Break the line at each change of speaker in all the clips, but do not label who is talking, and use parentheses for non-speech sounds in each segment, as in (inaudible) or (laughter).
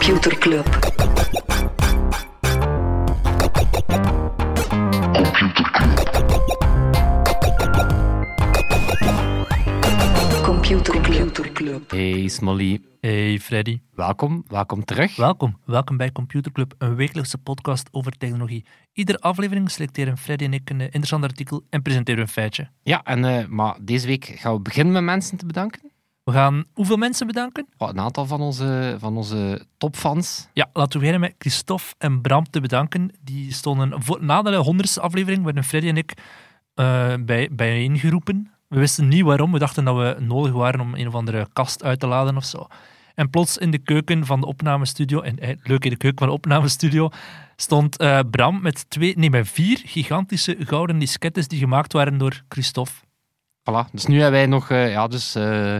Computer Club. Computer Club.
Hey Smolly,
Hey Freddy,
welkom, welkom terug.
welkom. Welkom bij Computer Club, een wekelijkse podcast over technologie. Iedere aflevering selecteren Freddy en ik een eh, interessant artikel en presenteren een feitje.
Ja, en, eh, maar deze week gaan we beginnen met mensen te bedanken.
We gaan hoeveel mensen bedanken?
Oh, een aantal van onze, van onze topfans.
Ja, laten we beginnen met Christophe en Bram te bedanken. Die stonden voor, na de honderdste aflevering werden Freddy en ik eh bij, bijeengeroepen. We wisten niet waarom. We dachten dat we nodig waren om een of andere kast uit te laden of zo. En plots in de keuken van de opnamestudio, en eh, leuk in de keuken van de opnamestudio, stond eh, Bram met twee, nee, met vier gigantische gouden diskettes die gemaakt waren door Christophe.
Voilà. Dus nu hebben wij nog, eh, ja, dus eh,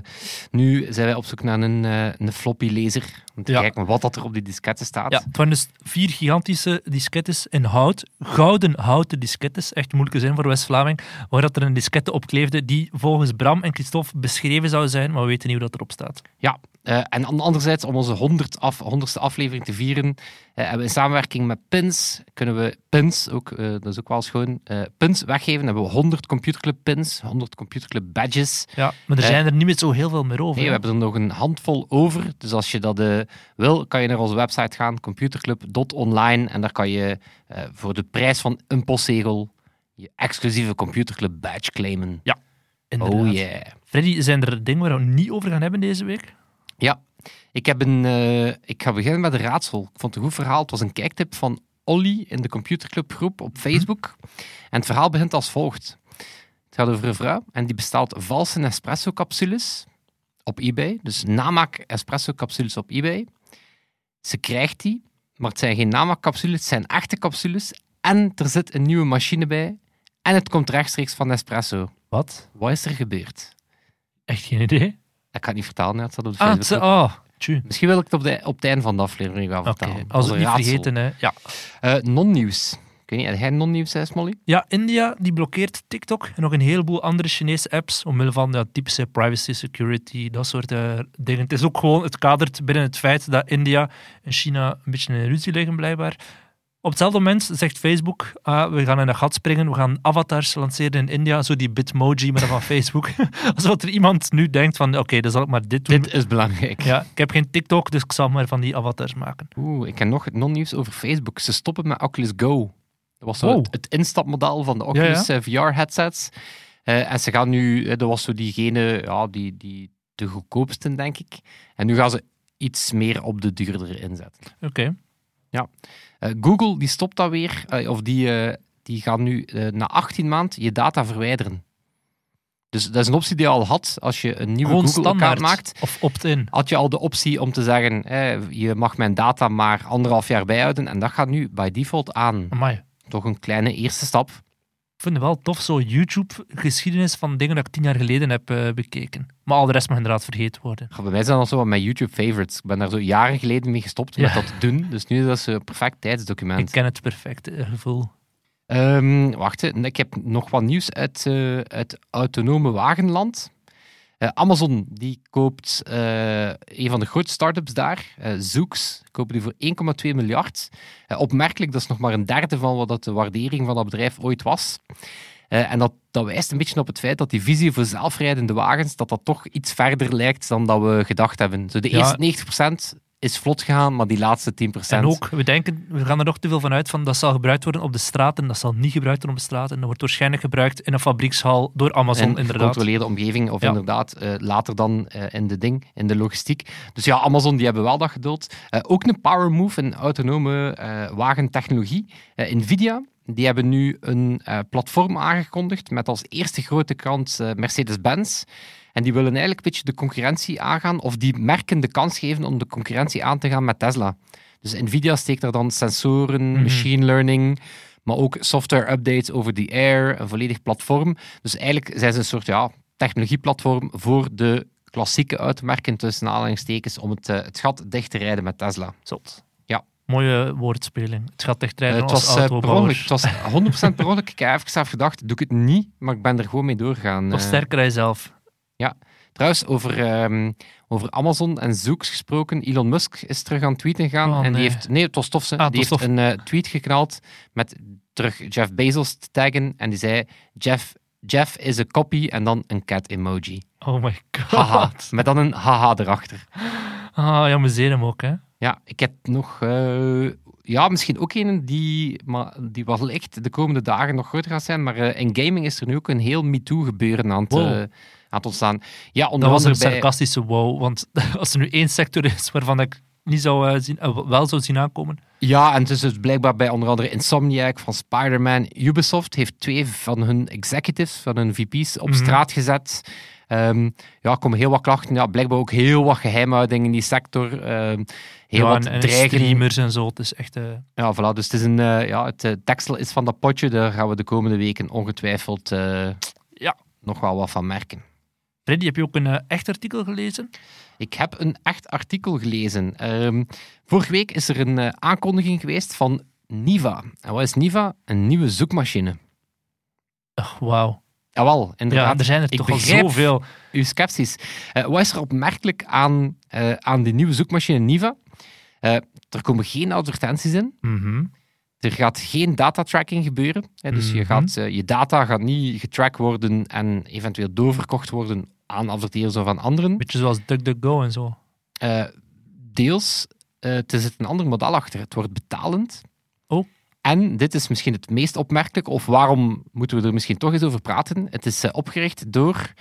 nu zijn wij op zoek naar een, eh, een floppy laser. Om te
Ja.
kijken wat dat er op die disketten staat.
Ja, het waren dus vier gigantische diskettes in hout. Gouden houten diskettes, echt moeilijke zin voor West-Vlaming. Waar dat er een diskette op kleefde die volgens Bram en Christophe beschreven zou zijn, maar we weten niet hoe dat erop staat.
Ja, eh, en an- anderzijds, om onze 100 af, 100ste aflevering te vieren, eh, hebben we in samenwerking met Pins, kunnen we Pins, ook, eh, dat is ook wel schoon, Pins weggeven. Dan hebben we 100 Computerclub pins, 100 Computerclub badges.
Ja, maar er zijn er niet meer zo heel veel meer over.
Nee, we hebben er nog een handvol over. Dus als je dat wil, kan je naar onze website gaan, computerclub.online. En daar kan je voor de prijs van een postzegel je exclusieve Computerclub badge claimen.
Inderdaad.
Oh yeah.
Freddy, zijn er dingen waar we het niet over gaan hebben deze week?
Ja, ik, heb een, eh, ik ga beginnen met een raadsel. Ik vond het een goed verhaal. Het was een kijktip van Olly in de Computerclub groep op Facebook. En het verhaal begint als volgt. Het gaat over een vrouw en die bestelt valse espresso-capsules op eBay. Dus namaak espresso-capsules op eBay. Ze krijgt die, maar het zijn geen namaakcapsules, het zijn echte capsules. En er zit een nieuwe machine bij. En het komt rechtstreeks van Nespresso.
Wat?
Wat is er gebeurd?
Echt geen idee.
Ik kan het niet vertalen, het staat op de
Ah,
Facebook.
oh, tju.
Misschien wil ik het op, de, op het einde van de aflevering gaan
Oké,
vertellen.
als we het niet
raadsel.
vergeten. Hè. Ja.
Eh, non-nieuws. Ik weet niet, heb jij non-nieuws, hè, Smolly?
ja, India die blokkeert TikTok en nog een heleboel andere Chinese apps omwille van ja, typische privacy, security, dat soort eh, dingen. Het is ook gewoon, het kadert binnen het feit dat India en China een beetje in ruzie liggen, blijkbaar. Op hetzelfde moment zegt Facebook, ah, we gaan in een gat springen, we gaan avatars lanceren in India, zo die Bitmoji, maar dan van (laughs) Facebook. (laughs) Alsof er iemand nu denkt van, oké, dan zal ik maar dit doen.
Dit is belangrijk.
Ja, ik heb geen TikTok, dus ik zal maar van die avatars maken.
Oeh, ik heb nog het non-nieuws over Facebook. Ze stoppen met Oculus Go. Dat was zo
Wow.
het, het instapmodel van de Oculus
ja.
eh, VR-headsets. en ze gaan nu... eh, dat was zo diegene, ja, die, die de goedkoopste, denk ik. En nu gaan ze iets meer op de duurdere inzetten.
Oké.
Eh, Google die stopt dat weer, eh, of die, eh, die gaat nu na 18 maanden je data verwijderen. Dus dat is een optie die je al had als je een nieuwe Google-account
standaard.
maakt.
Of opt-in.
Had je al de optie om te zeggen, eh, je mag mijn data maar anderhalf jaar bijhouden. En dat gaat nu by default aan.
Amai.
Toch een kleine eerste stap.
Ik vind het wel tof, zo YouTube-geschiedenis van dingen dat ik tien jaar geleden heb eh, bekeken. Maar al de rest mag inderdaad vergeten worden.
Ja, bij mij zijn dat zo wat mijn YouTube favorites. Ik ben daar zo jaren geleden mee gestopt met dat te doen. Dus nu is dat zo'n perfect tijdsdocument.
Ik ken het perfecte eh, gevoel.
Ehm, wacht, ik heb nog wat nieuws uit eh, het autonome wagenland. Eh, Amazon die koopt eh, een van de grootste start-ups daar, eh Zoox, kopen die voor 1,2 miljard. Opmerkelijk, dat is nog maar een derde van wat dat de waardering van dat bedrijf ooit was. En dat, dat wijst een beetje op het feit dat die visie voor zelfrijdende wagens, dat dat toch iets verder lijkt dan dat we gedacht hebben. Zo de
Ja.
eerste 90% is vlot gegaan, maar die laatste 10%...
En ook, we denken, we gaan er nog te veel van uit van dat zal gebruikt worden op de straten, dat zal niet gebruikt worden op de straten. Dat wordt waarschijnlijk gebruikt in een fabriekshal door Amazon,
in
inderdaad.
gecontroleerde omgeving, of
Ja.
inderdaad eh, later dan eh, in de ding, in de logistiek. Dus ja, Amazon die hebben wel dat geduld. Eh, ook een power move in autonome wagentechnologie. Nvidia, die hebben nu een platform aangekondigd met als eerste grote klant eh, Mercedes-Benz. En die willen eigenlijk een beetje de concurrentie aangaan, of die merken de kans geven om de concurrentie aan te gaan met Tesla. Dus Nvidia steekt er dan sensoren,
Mhm.
machine learning, maar ook software updates over the air, een volledig platform. Dus eigenlijk zijn ze een soort ja, technologieplatform voor de klassieke automerken tussen aanhalingstekens om het, eh, het gat dicht te rijden met Tesla.
Zot.
Ja.
Mooie woordspeling. Het gaat dichtrijden
Eh, het,
als
was, per ongeluk. het was 100% per ongeluk. Ik heb even zelf gedacht, doe ik het niet, maar ik ben er gewoon mee doorgaan.
Nog
Eh,
sterker dan jezelf.
Trouwens, over, ehm, over Amazon en zoeks gesproken, Elon Musk is terug aan het tweeten gegaan.
Oh,
en die heeft, nee, het was tof, ze.
Ah,
die heeft een eh, tweet geknald met terug Jeff Bezos te taggen. En die zei, Jeff, Jeff is a copy en dan een cat emoji.
Oh my (laughs) god.
Haha, met dan een haha erachter.
Ah, ja, we zien hem ook, hè.
Ja, ik heb nog... eh, ja, misschien ook een die, maar die wellicht de komende dagen nog groter gaat zijn. Maar eh, in gaming is er nu ook een heel MeToo-gebeuren aan, het,
Wow.
Aan het ontstaan. Ja, onder
Dat was een
bij...
sarcastische wow, want (laughs) als er nu één sector is waarvan ik niet zou eh, zien, eh, wel zou zien aankomen.
Ja, en het is dus blijkbaar bij onder andere Insomniac van Spider-Man. Ubisoft heeft twee van hun executives, van hun VP's, op
Mhm.
straat gezet. Ehm, ja, er komen heel wat klachten. Ja, blijkbaar ook heel wat geheimhouding in die sector. Ehm, heel
ja,
wat
en, en
dreigen.
streamers en zo. Het is echt... eh,
Ja, voilà. Dus het, is een, ja, het deksel is van dat potje. Daar gaan we de komende weken ongetwijfeld
Ja.
nog wel wat van merken.
Freddy, heb je ook een eh, echt artikel gelezen?
Ik heb een echt artikel gelezen. Ehm, vorige week is er een eh, aankondiging geweest van Niva. En wat is Niva? Een nieuwe zoekmachine.
Ach, Wauw.
Jawel,
Ja,
inderdaad.
er zijn er
ik
toch al zoveel.
uw sceptisch. Eh, wat is er opmerkelijk aan, aan die nieuwe zoekmachine Niva? Er komen geen advertenties in.
Mhm.
Er gaat geen datatracking gebeuren. Hè, dus je,
Mhm.
gaat, eh, je data gaat niet getrack worden en eventueel doorverkocht worden aan adverteerders of aan anderen.
Beetje zoals DuckDuckGo en zo.
Eh, deels, eh er zit een ander model achter. Het wordt betalend.
Oh.
En dit is misschien het meest opmerkelijk, of waarom moeten we er misschien toch eens over praten? Het is eh, opgericht door,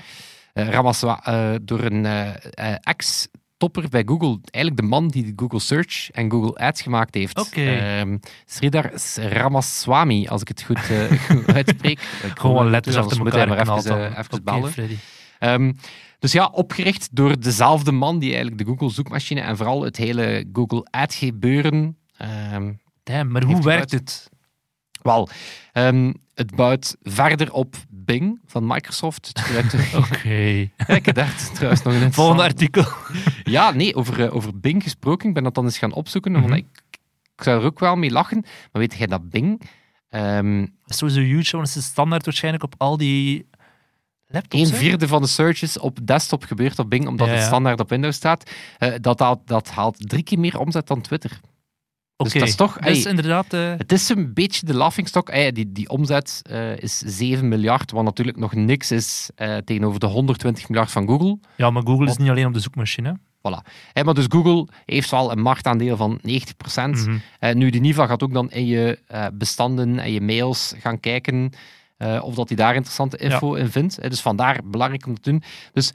Ramaswa- door een eh, ex-topper bij Google. Eigenlijk de man die Google Search en Google Ads gemaakt heeft.
Oké.
Ehm, Sridhar Ramaswamy, als ik het goed, eh, (laughs) goed uitspreek. Ik (laughs)
Gewoon letters
dus
achter elkaar
maar even, eh, even ballen.
Freddy.
Ehm, dus ja, opgericht door dezelfde man die eigenlijk de Google zoekmachine en vooral het hele Google Ad gebeuren.
Damn, maar hoe werkt het?
wel, het bouwt verder op Bing van Microsoft. (laughs)
Oké.
Kijk, ik dacht trouwens nog een
Volgende artikel.
Ja, nee, over, eh, over Bing gesproken. Ik ben dat dan eens gaan opzoeken,
Mhm.
want ik, ik zou er ook wel mee lachen. Maar weet jij dat Bing
Dat is sowieso huge, want het is standaard waarschijnlijk op al die laptops.
een vierde van de searches op desktop gebeurt op Bing, omdat
Ja,
het standaard op Windows staat. Eh, dat, haalt, dat haalt drie keer meer omzet dan Twitter.
Oké,
Dus dat is toch...
dat is
ey,
inderdaad... eh,
Het is een beetje de laughingstock. Die, die omzet is 7 miljard, wat natuurlijk nog niks is eh, tegenover de 120 miljard van Google.
ja, maar Google is niet alleen op de zoekmachine.
Eh, maar dus Google heeft wel een marktaandeel van 90%.
Mhm.
Eh, nu, de Niva gaat ook dan in je eh, bestanden en je mails gaan kijken eh, of dat hij daar interessante info in vindt. Dus vandaar belangrijk om te doen. Dus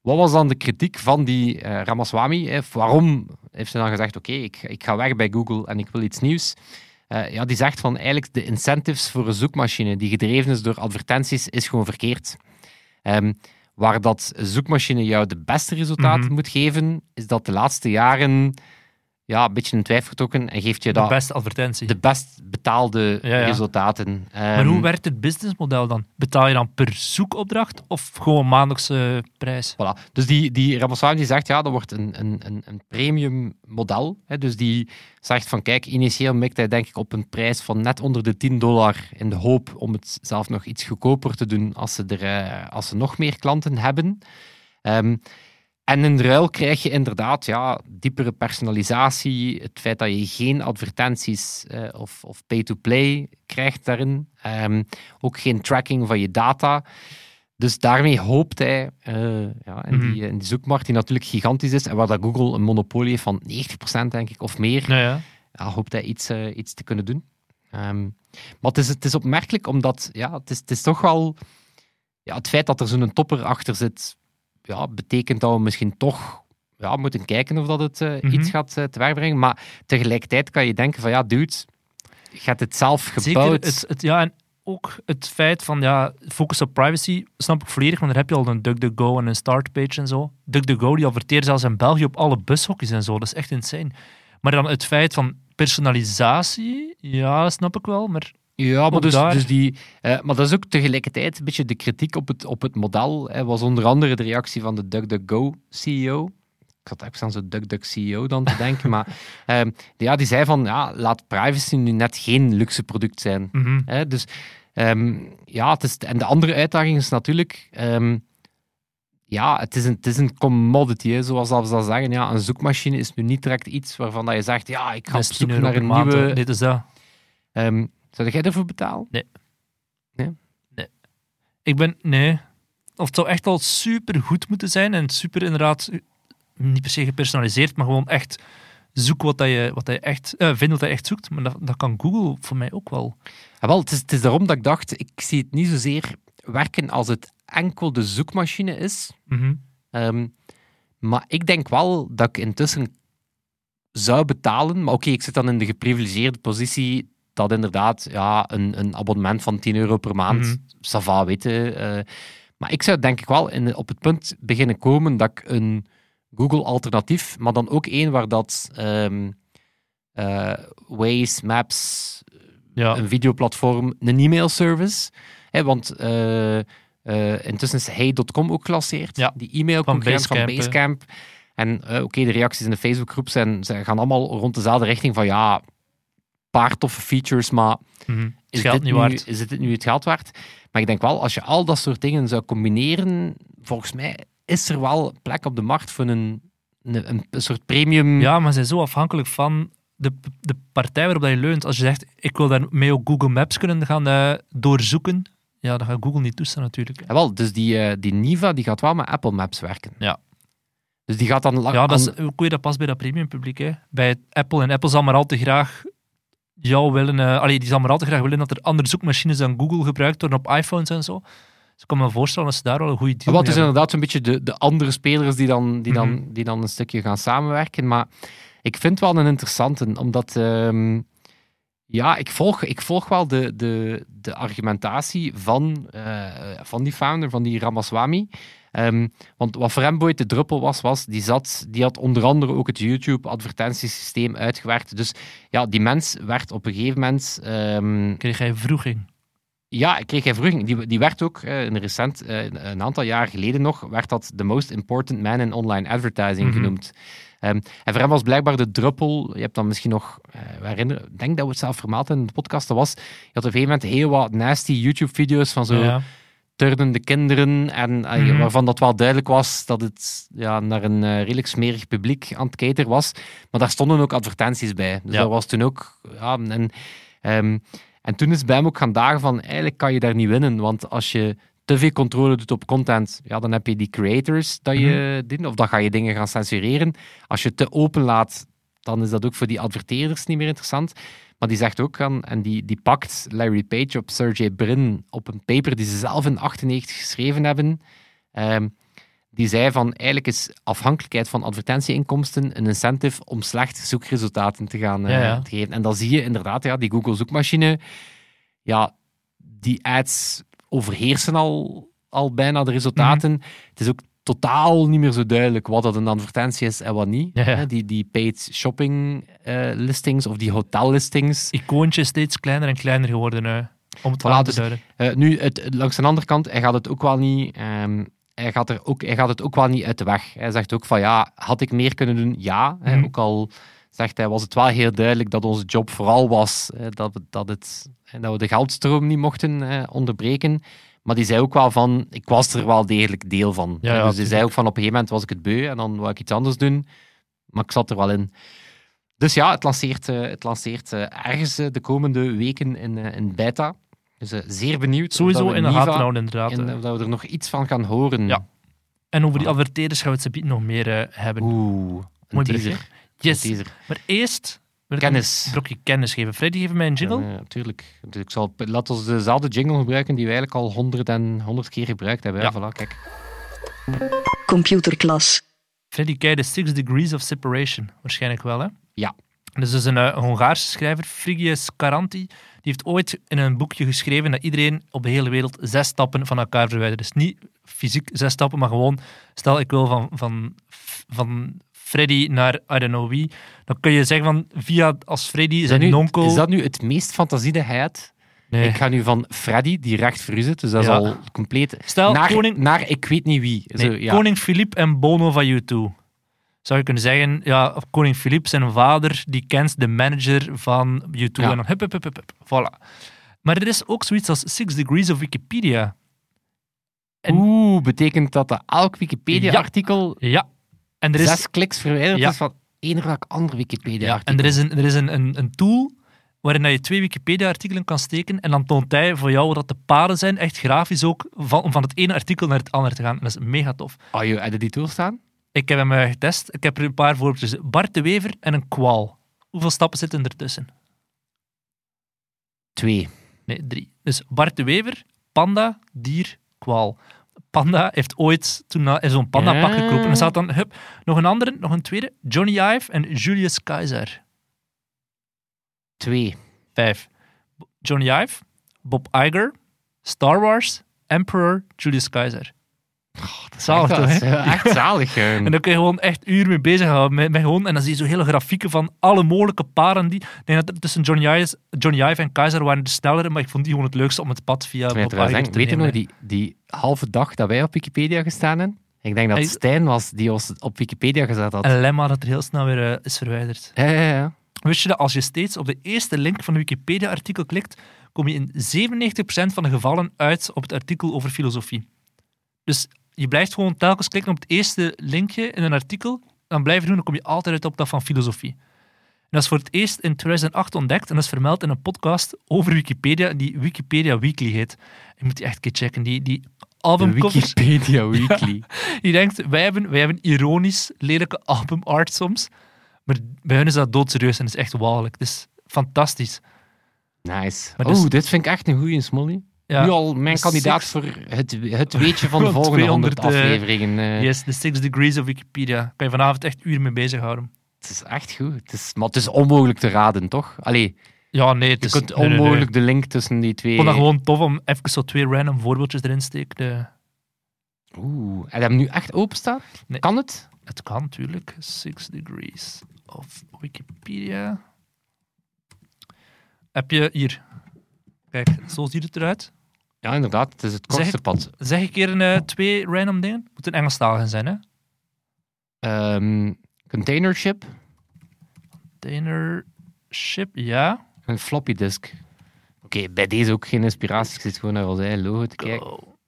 wat was dan de kritiek van die Ramaswamy? Waarom heeft hij dan gezegd, oké, ik, ik ga weg bij Google en ik wil iets nieuws? Ja, die zegt van eigenlijk de incentives voor een zoekmachine die gedreven is door advertenties is gewoon verkeerd. Ehm, waar dat zoekmachine jou de beste resultaten
Mhm.
moet geven, is dat de laatste jaren ja, een beetje in twijfel getrokken en geeft je
De
dat
beste advertentie.
de best betaalde
Ja, ja.
resultaten.
maar
Ehm,
hoe werkt het businessmodel dan? Betaal je dan per zoekopdracht of gewoon maandelijkse prijs?
Voilà. Dus die, die die zegt, ja, dat wordt een, een, een, een premium model. Hè. Dus die zegt van, kijk, initieel mikt hij denk ik op een prijs van net onder de 10 dollar in de hoop om het zelf nog iets goedkoper te doen als ze, er, eh, als ze nog meer klanten hebben. Ehm, en in ruil krijg je inderdaad ja, diepere personalisatie, het feit dat je geen advertenties eh, of, of pay-to-play krijgt daarin, Ehm, ook geen tracking van je data. Dus daarmee hoopt hij eh, ja, in,
Mhm.
die, in die zoekmarkt, die natuurlijk gigantisch is, en waar dat Google een monopolie heeft van 90% denk ik, of meer,
Nou ja.
ja, hoopt hij iets, eh, iets te kunnen doen. Ehm, maar het is, het is opmerkelijk, omdat ja, het, is, het is toch wel... Ja, het feit dat er zo'n topper achter zit, ja, betekent dat we misschien toch ja, moeten kijken of dat het eh,
Mhm.
iets gaat uh, teweegbrengen. Maar tegelijkertijd kan je denken van, ja, dude, je hebt het zelf gebouwd.
Zeker, het, het, ja, en ook het feit van ja, focus op privacy snap ik volledig, want daar heb je al een DuckDuckGo en een Startpage en zo. DuckDuckGo die adverteert zelfs in België op alle bushokjes en zo, dat is echt insane. Maar dan het feit van personalisatie, ja, snap ik wel, maar
Ja, maar, dus, dus die, eh, maar dat is ook tegelijkertijd een beetje de kritiek op het, op het model. Hè, was onder andere de reactie van de DuckDuckGo-CEO. Ik zat even aan zo'n DuckDuck-CEO dan te denken. (laughs) maar ehm, die, ja, die zei van, ja, laat privacy nu net geen luxe product zijn.
mhm.
Hè, dus ehm, ja, het is, en de andere uitdaging is natuurlijk... ehm, ja, het is een, het is een commodity, hè, zoals ze dat zeggen. Ja, een zoekmachine is nu niet direct iets waarvan dat je zegt, ja, ik ga op
16
zoek naar een nieuwe...
Dit is dat.
Ehm, zou jij ervoor betalen?
Ik ben, nee. Of het zou echt al super goed moeten zijn en super inderdaad, eh, niet per se gepersonaliseerd, maar gewoon echt zoek wat, dat je, wat dat je echt, eh, vind wat je echt zoekt. Maar dat, dat kan Google voor mij ook wel.
Ja, wel, het is, het is daarom dat ik dacht, ik zie het niet zozeer werken als het enkel de zoekmachine is.
Mhm.
Ehm, maar ik denk wel dat ik intussen zou betalen. Maar oké, ik zit dan in de geprivilegeerde positie dat inderdaad ja, een, een abonnement van 10 euro per maand, ça va, weet je. Eh, maar ik zou denk ik wel in, op het punt beginnen komen dat ik een Google-alternatief, maar dan ook één waar dat eh, Waze, Maps,
Ja.
een videoplatform, een e-mailservice. Hè, want eh, eh, intussen is Hey.com ook gelanceerd.
Ja,
Die e-mail
van
concurrent van
Basecamp.
En oké, de reacties in de Facebookgroep zijn, ze gaan allemaal rond dezelfde richting van ja, paar toffe features, maar
Mhm.
is,
Geld
dit nu,
waard.
is dit nu het geld waard? Maar ik denk wel, als je al dat soort dingen zou combineren, volgens mij is er wel plek op de markt voor een, een, soort premium...
Ja, maar ze zijn zo afhankelijk van de, de partij waarop dat je leunt. Als je zegt, ik wil daarmee ook Google Maps kunnen gaan eh, doorzoeken, ja, dat gaat Google niet toestaan natuurlijk.
Jawel, dus die, eh, die Niva die gaat wel met Apple Maps werken.
Ja.
Dus die gaat dan
Ja, dat is, hoe kun je dat pas bij dat premium publiek? Hè? Bij Apple. En Apple zal maar al te graag jou willen... eh allee, die zal maar al te graag willen dat er andere zoekmachines dan Google gebruikt worden op iPhones en zo. Dus ik kan me voorstellen dat ze daar wel een goede deal
wat is inderdaad zo'n beetje de, de andere spelers die dan, die, dan,
Mhm.
die dan een stukje gaan samenwerken. Maar ik vind het wel een interessante, omdat ehm, ja, ik volg, ik volg wel de, de, de argumentatie van, eh, van die founder, van die Ramaswamy. Ehm, want wat voor hem de druppel was, was die, zat, die had onder andere ook het YouTube-advertentiesysteem uitgewerkt. Dus ja, die mens werd op een gegeven moment... ehm,
Kreeg hij vroeging.
ja, kreeg hij vroeg. Die, die werd ook eh, in recent, eh, een aantal jaar geleden nog, werd dat the most important man in online advertising
Mhm.
genoemd. Ehm, en voor hem was blijkbaar de druppel, je hebt dan misschien nog herinneren, ik denk dat we het zelf vermeld in de podcast, dat was, je had op een gegeven moment heel wat nasty YouTube-video's van zo
Ja.
Turnende kinderen, en eh,
Mhm.
waarvan dat wel duidelijk was dat het ja, naar een eh, redelijk smerig publiek aan het kijken was. Maar daar stonden ook advertenties bij. Dus
Ja.
dat was toen ook... Ja, en, ehm, en toen is bij hem ook gaan dagen van, eigenlijk kan je daar niet winnen, want als je te veel controle doet op content, ja, dan heb je die creators dat je dient, of dan ga je dingen gaan censureren. Als je te open laat, dan is dat ook voor die adverteerders niet meer interessant. Maar die zegt ook aan, en die, die pakt Larry Page op Sergey Brin op een paper die ze zelf in 98 geschreven hebben. Ehm, die zei van eigenlijk is afhankelijkheid van advertentieinkomsten een incentive om slechte zoekresultaten te gaan eh,
Ja, ja.
te geven. En dan zie je inderdaad, ja, die Google zoekmachine, ja, die ads overheersen al, al bijna de resultaten.
Mhm.
Het is ook totaal niet meer zo duidelijk wat dat een advertentie is en wat niet.
Ja, ja.
Hè, Die, die paid shopping eh, listings of die hotel listings.
Icoontje is steeds kleiner en kleiner geworden, eh, om het
Voilà,
aan te
dus-
duiden.
Eh, nu, het, langs de andere kant, hij gaat het ook wel niet... ehm, hij gaat, er ook, hij gaat het ook wel niet uit de weg. Hij zegt ook van ja, had ik meer kunnen doen? Ja.
Mhm.
ook al zegt hij, was het wel heel duidelijk dat onze job vooral was dat, we, dat, het, dat we de geldstroom niet mochten onderbreken. Maar die zei ook wel van, ik was er wel degelijk deel van.
Ja,
Hè,
ja,
dus hij zei ook van, op een gegeven moment was ik het beu en dan wou ik iets anders doen. Maar ik zat er wel in. Dus ja, het lanceert, eh, het lanceert eh, ergens eh, de komende weken in, in beta. Dus zeer benieuwd.
Sowieso in de houden, inderdaad.
en dat we er nog iets van gaan horen.
Ja. En over die adverteerders gaan we het nog meer hebben.
Oeh, een
Mooi
teaser.
berichtje.
Een
Yes.
teaser.
Maar eerst
Kennis.
een brokje kennis geven. Freddy, geef mij een jingle.
Ja, natuurlijk. Dus ik zal, laat ons dezelfde jingle gebruiken die we eigenlijk al honderd en honderd keer gebruikt hebben.
Ja.
Voilà, kijk.
Computerklas.
Freddy, ken je de Six Degrees of Separation? Waarschijnlijk wel, hè?
Ja.
Dus is een eh, Hongaarse schrijver, Frigyes Karanti. Die heeft ooit in een boekje geschreven dat iedereen op de hele wereld zes stappen van elkaar verwijdert. Dus niet fysiek zes stappen, maar gewoon, stel ik wil van, van, van Freddy naar I don't know wie, dan kun je zeggen van via als Freddy zijn
nu,
nonkel...
is dat nu het meest fantasie dat hij hebt?
Nee.
Ik ga nu van Freddy, die recht voor u zit, dus dat
Ja.
is al compleet...
Stel,
naar,
koning,
naar ik weet niet wie.
nee,
Zo, ja.
koning Filip en Bono van U2. Zou je kunnen zeggen, ja, koning Filip, zijn vader, die kent de manager van U2.
Ja.
En dan hup, hup, hup, hup, hup, voilà. Maar er is ook zoiets als Six Degrees of Wikipedia. En-
Oeh, betekent dat dat elk Wikipedia-artikel
Ja. En er is,
zes kliks verwijderd
Ja.
is van één of welk ander
ja,
Wikipedia-artikel?
en er is, een, er is een, een, een tool waarin dat je twee Wikipedia-artikelen kan steken en dan toont hij voor jou wat de paden zijn, echt grafisch ook, van, om van het ene artikel naar het andere te gaan. En dat is mega tof.
Oh, je die tool staan?
Ik heb hem eh, getest. Ik heb er een paar voorbeeldjes. Bart de Wever en een kwaal. Hoeveel stappen zitten ertussen?
Twee.
Nee, drie. Dus Bart de Wever, panda, dier, kwaal. Panda heeft ooit toen in zo'n pandapak
Ja.
gekropen. En er staat dan hup, nog een andere, nog een tweede. Johnny Ive en Julius Caesar.
Twee.
Vijf. Johnny Ive, Bob Iger, Star Wars, Emperor, Julius Caesar. Zalig
echt,
toch,
dat
hè?
is, Echt zalig. (laughs) eh.
En dan kun je gewoon echt uren mee bezighouden. Met, met gewoon, en dan zie je zo hele grafieken van alle mogelijke paren. Die, ik denk dat tussen Johnny Ive, Johnny Ive en Keizer waren de snellere, maar ik vond die gewoon het leukste om het pad via Bob Iger te
weet je nog, die, die halve dag dat wij op Wikipedia gestaan hebben? Ik denk dat
Hij-
Stijn was die ons op Wikipedia gezet had.
Een lemma dat er heel snel weer eh, is verwijderd.
Ja, ja, ja.
Wist je dat als je steeds op de eerste link van een Wikipedia-artikel klikt, kom je in 97% van de gevallen uit op het artikel over filosofie. Dus je blijft gewoon telkens klikken op het eerste linkje in een artikel, dan blijf je doen, dan kom je altijd uit op dat van filosofie. En dat is voor het eerst in 2008 ontdekt en dat is vermeld in een podcast over Wikipedia, die Wikipedia Weekly heet. Je moet die echt een keer checken. Die, die
De
albumcovers,
Wikipedia (laughs) Weekly.
je denkt, wij hebben, wij hebben ironisch lelijke albumart soms, maar bij hun is dat doodserieus en dat is echt walgelijk. Het is fantastisch.
Nice.
Maar dus-
dit vind ik echt een goeie Smolly.
Ja,
Nu al mijn kandidaat
six-
voor het, het weetje van de (laughs) volgende 100
200, eh,
afleveringen. eh.
yes, the six degrees of Wikipedia. Kan je vanavond echt uren mee bezighouden.
Het is echt goed. Het is, maar het is onmogelijk te raden, toch? Allee,
Ja, nee, het
je
is
kunt
nee, nee, nee.
onmogelijk de link tussen die twee...
Ik vond dat gewoon tof om even zo twee random voorbeeldjes erin te steken. De-
Oeh, en hem nu echt openstaan?
Nee.
Kan het?
Het kan natuurlijk. Six degrees of Wikipedia. Heb je hier... Kijk, zo ziet het eruit.
Ja, inderdaad. Het is het
Zeg
kortste
het-
pad.
Zeg ik keer eh, twee random dingen. Moet een Engelstalige zijn, hè?
Ehm, containership
Containership, ja.
en floppy disk. Oké, bij deze ook geen inspiratie. Ik zit gewoon naar ons eigen logo te kijken.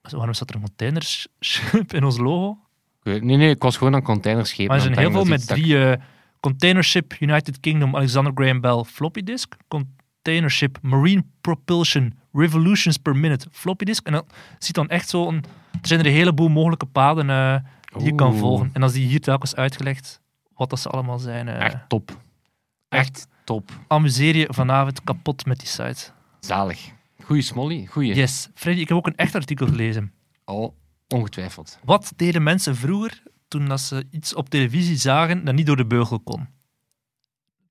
Zo, Waarom staat er een containership in ons logo?
Nee, nee, ik was gewoon aan containerschepen.
Maar er zijn heel veel
denken,
met drie eh, Containership United Kingdom Alexander Graham Bell floppy disk. Containership Marine Propulsion Revolutions per minute floppy disk. En dan ziet dan echt zo een... Er zijn er een heleboel mogelijke paden eh, die je kan volgen. En als die hier telkens uitgelegd wat dat ze allemaal zijn. eh,
Echt top. Echt top.
amuseer je vanavond kapot met die site.
Zalig. Goeie Smolly. Goeie.
Yes. Freddy, ik heb ook een echt artikel gelezen.
Oh, ongetwijfeld.
Wat deden mensen vroeger toen dat ze iets op televisie zagen dat niet door de beugel kon?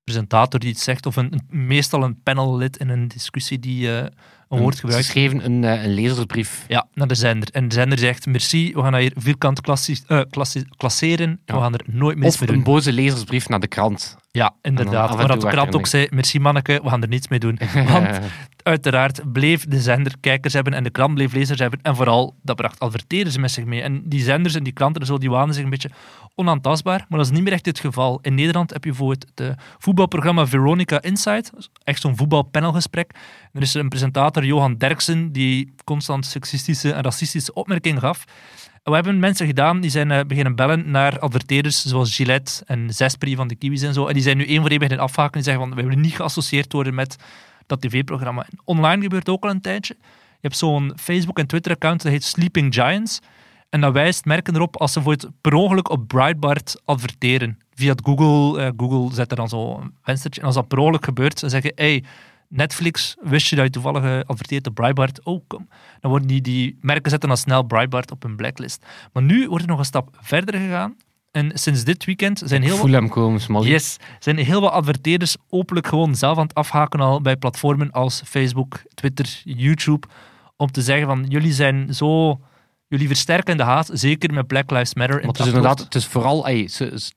Presentator die iets zegt, of een, meestal een panellid in een discussie die eh, een woord
Ze
gebruikt.
schreven een, eh, een lezersbrief.
Ja, naar de zender. En de zender zegt, merci, we gaan dat hier vierkant klassi- eh, klassi- klasseren,
Ja.
we gaan er nooit
Of
mee
een
doen.
boze lezersbrief naar de krant.
Ja, inderdaad. Maar dat de krant ook zei, merci manneke, we gaan er niets mee doen. (laughs) Want uiteraard bleef de zender kijkers hebben en de krant bleef lezers hebben. En vooral, dat bracht adverteerders met zich mee. En die zenders en die klanten en zo, die waanden zich een beetje onaantastbaar. Maar dat is niet meer echt het geval. In Nederland heb je bijvoorbeeld het eh, voetbalprogramma Veronica Insight. Echt zo'n voetbalpanelgesprek. Er is een presentator, Johan Derksen, die constant seksistische en racistische opmerkingen gaf. En we hebben mensen gedaan die zijn eh, beginnen bellen naar adverteerders zoals Gillette en Zespri van de Kiwis en zo. En die zijn nu één voor één beginnen afhaken en zeggen van we willen niet geassocieerd worden met dat tv-programma. Online gebeurt ook al een tijdje. Je hebt zo'n Facebook- en Twitter-account dat heet Sleeping Giants. En dat wijst merken erop als ze voor het per ongeluk op Breitbart adverteren. Via Google. eh, Google zet er dan zo een venstertje. En als dat per ongeluk gebeurt, dan zeggen hey, Netflix, wist je dat je toevallig eh, adverteert op Breitbart? Oh, kom. Dan worden die, die merken zetten dan snel Breitbart op hun blacklist. Maar nu wordt er nog een stap verder gegaan. En sinds dit weekend zijn heel wat...
komen.
Yes, zijn heel wat adverteerders openlijk gewoon zelf aan het afhaken al bij platformen als Facebook, Twitter, YouTube, om te zeggen van jullie zijn zo, jullie versterken de haat, zeker met Black Lives Matter.
Maar het is inderdaad, het is vooral, ey,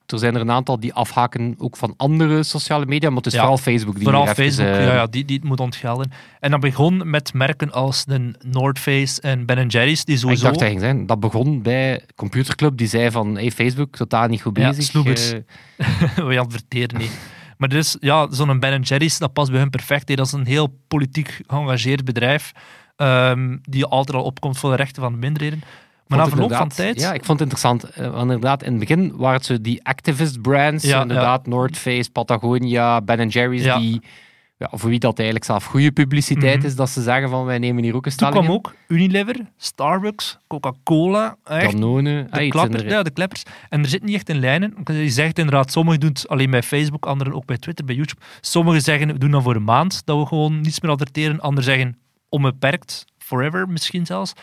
er zijn er een aantal die afhaken ook van andere sociale media, maar het is
Ja,
vooral Facebook die
Vooral
even,
Facebook,
eh,
ja, ja, die, die het moet ontgelden. En dat begon met merken als de North Face en Ben Jerry's, die
Ik
sowieso...
dacht dat ging zijn. Dat begon bij Computerclub, die zei van, hey, Facebook, totaal niet goed
Ja,
bezig.
sloebers.
Eh, (laughs)
we adverteren niet. Maar dus, ja, zo'n Ben Jerry's, dat past bij hun perfect. Dat is een heel politiek geëngageerd bedrijf, ehm, die altijd al opkomt voor de rechten van de minderheden. Maar na verloop van tijd...
Ja, ik vond het interessant. eh, want inderdaad, in het begin waren het zo die activist brands.
Ja,
inderdaad, North Face, Patagonia, Ben Jerry's.
Ja.
Die, ja, voor wie dat eigenlijk zelf goede publiciteit
Mhm.
is, dat ze zeggen van wij nemen hier ook een
Toen
stelling
kwam
in.
ook Unilever, Starbucks, Coca-Cola.
Danone. ah,
de, klappers, ja, de kleppers. En er zit niet echt in lijnen. Je zegt inderdaad, sommigen doen het alleen bij Facebook, anderen ook bij Twitter, bij YouTube. Sommigen zeggen, we doen dat voor een maand, dat we gewoon niets meer adverteren. Anderen zeggen, onbeperkt, forever misschien zelfs.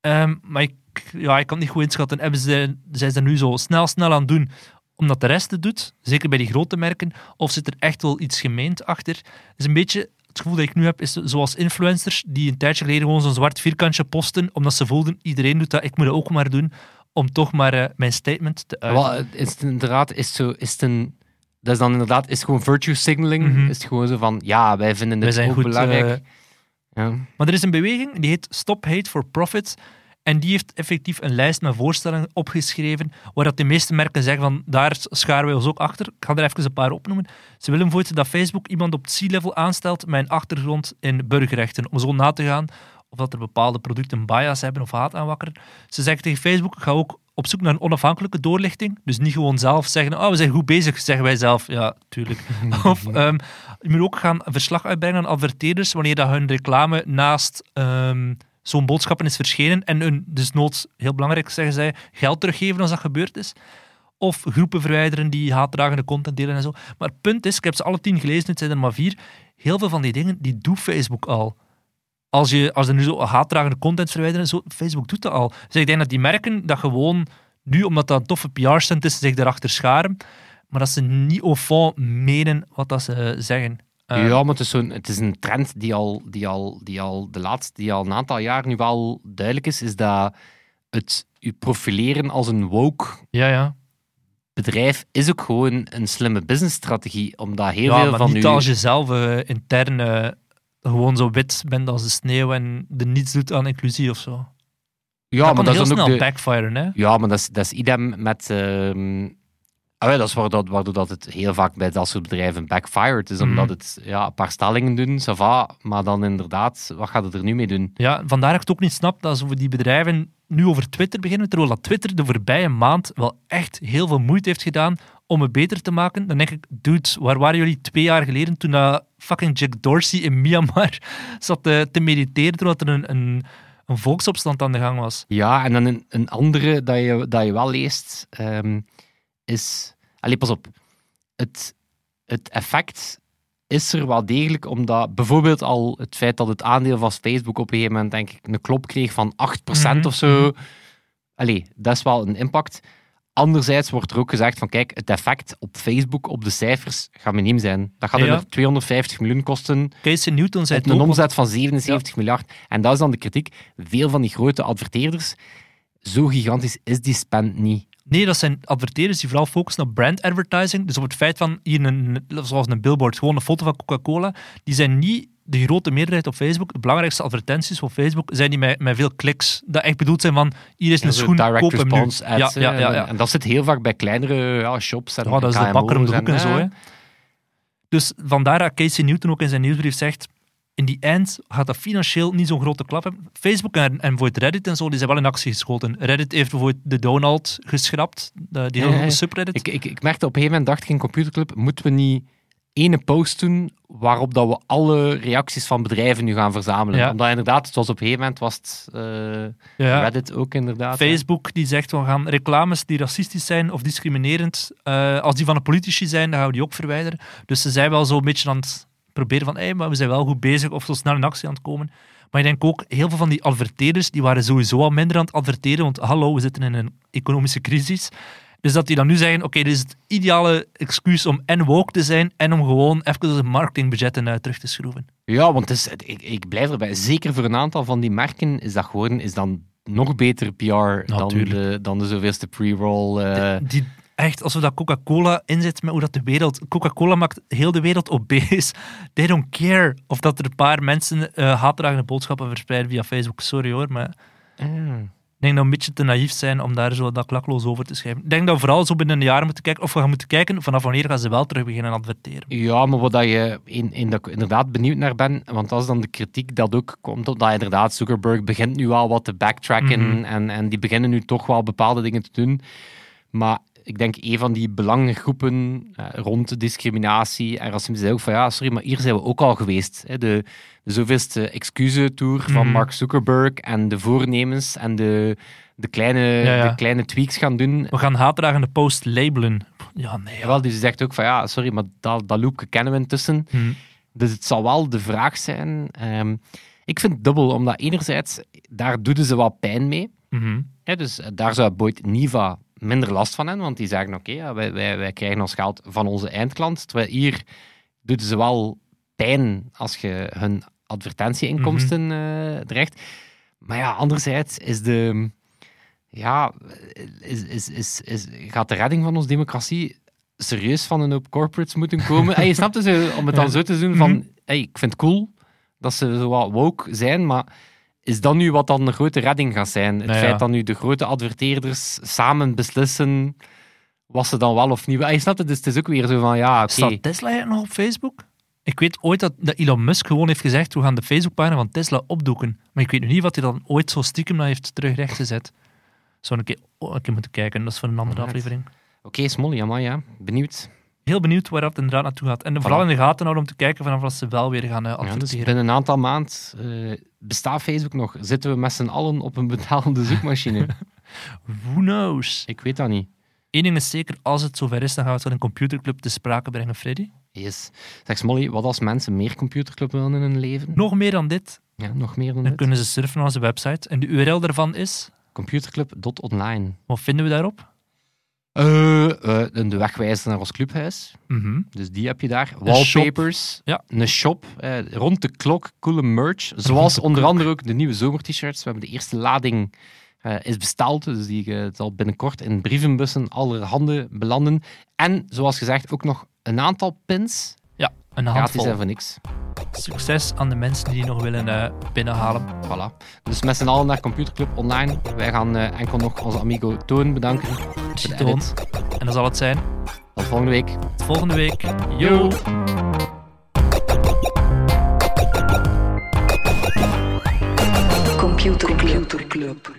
Ehm, maar ik, ja, ik kan het niet goed inschatten. Hebben ze, zijn ze nu zo snel, snel aan het doen omdat de rest het doet? Zeker bij die grote merken. Of zit er echt wel iets gemeend achter? Het is een beetje... Het gevoel dat ik nu heb, is zoals influencers die een tijdje geleden gewoon zo'n zwart vierkantje posten, omdat ze voelden, iedereen doet dat, ik moet dat ook maar doen, om toch maar eh, mijn statement te uiten.
Het is het inderdaad, is zo, is het een... Dat is dan inderdaad, is gewoon virtue signaling.
Mhm.
Is het gewoon zo van, ja, wij vinden
Wij
dit
zijn
ook
goed,
belangrijk.
eh,
ja.
Maar er is een beweging die heet Stop Hate for Profit. En die heeft effectief een lijst met voorstellen opgeschreven, waar dat de meeste merken zeggen van, daar scharen wij ons ook achter. Ik ga er even een paar opnoemen. Ze willen bijvoorbeeld dat Facebook iemand op C-level aanstelt met een achtergrond in burgerrechten, om zo na te gaan of dat er bepaalde producten bias hebben of haat aanwakkeren. Ze zeggen tegen Facebook, ga ook op zoek naar een onafhankelijke doorlichting. Dus niet gewoon zelf zeggen, oh, we zijn goed bezig, zeggen wij zelf. Ja, tuurlijk. (laughs) of ehm, je moet ook gaan verslag uitbrengen aan adverteerders wanneer dat hun reclame naast ehm, zo'n boodschappen is verschenen en hun, dus noods, heel belangrijk zeggen zij, geld teruggeven als dat gebeurd is. Of groepen verwijderen die haatdragende content delen en zo. Maar het punt is, ik heb ze alle tien gelezen, het zijn er maar vier. Heel veel van die dingen, die doet Facebook al. Als, je, als er nu zo haatdragende content verwijderen, zo, Facebook doet dat al. Dus ik denk dat die merken dat gewoon nu, omdat dat een toffe PR-stunt is, zich daarachter scharen. Maar dat ze niet au fond menen wat dat ze zeggen. Eh,
ja, maar het is, zo'n, het is een trend die al, die, al, die al de laatste, die al een aantal jaar nu wel duidelijk is, is dat het je profileren als een woke
ja, ja.
bedrijf is ook gewoon een slimme businessstrategie, omdat heel
ja,
veel
maar
van
niet als je zelf eh, intern eh, gewoon zo wit bent als de sneeuw en er niets doet aan inclusie of zo.
Ja,
dat
maar dat is dan ook de...
backfiren, hè?
Ja, maar dat is, dat is idem met... ehm, ah, ja, dat is waardoor, waardoor dat het heel vaak bij dat soort bedrijven backfired is, omdat
Mhm.
het ja, een paar stellingen doen, ça va, maar dan inderdaad, wat gaat het er nu mee doen?
Ja, vandaar dat ik het ook niet snap dat zo die bedrijven nu over Twitter beginnen, terwijl dat Twitter de voorbije maand wel echt heel veel moeite heeft gedaan om het beter te maken. Dan denk ik, dude, waar waren jullie twee jaar geleden toen dat fucking Jack Dorsey in Myanmar (laughs) zat eh, te mediteren terwijl er een, een, een volksopstand aan de gang was?
Ja, en dan een, een andere dat je, dat je wel leest, ehm, is... Allee, pas op. Het, het effect is er wel degelijk, omdat bijvoorbeeld al het feit dat het aandeel van Facebook op een gegeven moment, denk ik, een klop kreeg van 8%
Mhm,
of zo. Allee, dat is wel een impact. Anderzijds wordt er ook gezegd van, kijk, het effect op Facebook, op de cijfers, gaat miniem zijn. Dat gaat
Ja.
er 250 miljoen kosten
Casey Newton zei het
een omzet van 77 miljard. En dat is dan de kritiek. Veel van die grote adverteerders, zo gigantisch is die spend niet.
Nee, dat zijn adverteerders die vooral focussen op brand advertising. Dus op het feit van hier een, zoals een billboard, gewoon een foto van Coca-Cola. Die zijn niet de grote meerderheid op Facebook. De belangrijkste advertenties op Facebook zijn die met, met veel kliks. Dat echt bedoeld zijn van hier is een
Zo
schoen,
direct
koop hem nu.
ads.
ja, ja, ja, ja.
En dat zit heel vaak bij kleinere ja, shops en
Ja, dat is de bakker om de hoek en zo.
Hè.
Dus vandaar dat Casey Newton ook in zijn nieuwsbrief zegt in die eind gaat dat financieel niet zo'n grote klap hebben. Facebook en, en bijvoorbeeld Reddit en zo, die zijn wel in actie geschoten. Reddit heeft bijvoorbeeld de Donald geschrapt, de, die
Ja,
subreddit.
Ik, ik, ik merkte op een gegeven moment, dacht ik in Computerclub, moeten we niet ene post doen waarop dat we alle reacties van bedrijven nu gaan verzamelen.
Ja.
Omdat inderdaad, het was op een gegeven moment, was het eh,
ja.
Reddit ook inderdaad. hè.
Facebook die zegt, we gaan reclames die racistisch zijn of discriminerend, eh, als die van de politici zijn, dan gaan we die ook verwijderen. Dus ze zijn wel zo'n beetje aan het proberen van, hey, maar we zijn wel goed bezig of zo snel in actie aan het komen. Maar ik denk ook, heel veel van die adverteerders, die waren sowieso al minder aan het adverteren, want hallo, we zitten in een economische crisis. Dus dat die dan nu zeggen, oké, dit is het ideale excuus om en woke te zijn en om gewoon even onze marketingbudgetten eh, terug te schroeven.
Ja, want is, ik, ik blijf erbij. Zeker voor een aantal van die merken is dat gewoon is dan nog beter PR dan de, dan de zoveelste pre-roll. eh.
Die, echt, alsof dat Coca-Cola inzet met hoe dat de wereld... Coca-Cola maakt heel de wereld obese. (laughs) They don't care of dat er een paar mensen eh haatdragende boodschappen verspreiden via Facebook. Sorry hoor, maar...
Ah.
Ik denk dat we een beetje te naïef zijn om daar zo dat klakloos over te schrijven. Ik denk dat we vooral zo binnen een jaar moeten kijken, of we gaan moeten kijken vanaf wanneer gaan ze wel terug beginnen adverteren.
Ja, maar wat dat je in, in dat ik inderdaad benieuwd naar ben, want dat is dan de kritiek dat ook komt, omdat inderdaad Zuckerberg begint nu al wat te backtracken
Mhm.
en, en die beginnen nu toch wel bepaalde dingen te doen. Maar ik denk een van die belangengroepen eh, rond discriminatie en racisme zei ook van ja, sorry, maar hier zijn we ook al geweest. Hè. De, de zoveelste excuse-tour van
Mhm.
Mark Zuckerberg en de voornemens en de, de, kleine,
Ja, ja.
de kleine tweaks gaan doen.
We gaan haatdragende post labelen. Ja, nee. Ja.
Jawel, dus die zegt ook van ja, sorry, maar dat, dat loopje kennen we intussen.
Hm.
Dus het zal wel de vraag zijn. ehm, ik vind het dubbel, omdat enerzijds, daar doen ze wat pijn mee.
Mhm.
Dus eh, daar zou Boyd Niva minder last van hebben, want die zeggen, oké, ja, wij, wij, wij krijgen ons geld van onze eindklant. Terwijl hier doen ze wel pijn als je hun advertentieinkomsten eh dreigt. Maar ja, anderzijds is de... Ja, is, is, is, is, gaat de redding van onze democratie serieus van een hoop corporates moeten komen? (laughs) en je snapt dus, om het dan
Ja.
zo te doen van...
Mhm.
Hey, ik vind het cool dat ze zo wat woke zijn, maar is dat nu wat dan de grote redding gaat zijn? Het
Nou ja.
feit dat nu de grote adverteerders samen beslissen wat ze dan wel of niet... Ah, Je snapt het, dus het is ook weer zo van, ja, oké.
Staat Tesla nog op Facebook? Ik weet ooit dat, dat Elon Musk gewoon heeft gezegd, we gaan de Facebookpagina van Tesla opdoeken. Maar ik weet nu niet wat hij dan ooit zo stiekem dat heeft terug rechtgezet. Zou een keer, oh, een keer moeten kijken, dat is voor een andere aflevering.
Oké, Smolly, amai, ja. Benieuwd.
Heel benieuwd waar dat inderdaad naartoe gaat. En vooral in de gaten houden om te kijken vanaf als ze wel weer gaan eh,
Ja, dus
adverteren.
binnen een aantal maanden eh, bestaat Facebook nog. Zitten we met z'n allen op een betaalde zoekmachine? (laughs)
Who knows?
Ik weet dat niet.
Eén ding is zeker, als het zover is, dan gaan we het een computerclub te sprake brengen, Freddy.
Yes. Zeg Smolly, wat als mensen meer computerclub willen in hun leven?
Nog meer dan dit,
Ja, nog meer dan
dan
dit.
kunnen ze surfen naar onze website. En de URL daarvan is,
Computerclub.online.
wat vinden we daarop?
Eh, eh, de wegwijzer naar ons clubhuis.
Mhm.
Dus die heb je daar.
shop.
Wallpapers.
Ja.
Een shop. eh, rond de klok. Coole merch. Zoals
de
onder
klok.
andere ook de nieuwe zomer-t-shirts. We hebben de eerste lading is besteld. Dus die zal binnenkort in brievenbussen allerhande belanden. En zoals gezegd ook nog een aantal pins.
Een
Gratis
handvol.
en voor niks.
Succes aan de mensen die nog willen eh, binnenhalen.
Voilà. Dus met z'n allen naar Computerclub online. Wij gaan eh, enkel nog onze amigo Toon bedanken.
Toon. En dat zal het zijn.
Tot volgende week.
Tot volgende week.
Yo.
Computer Club.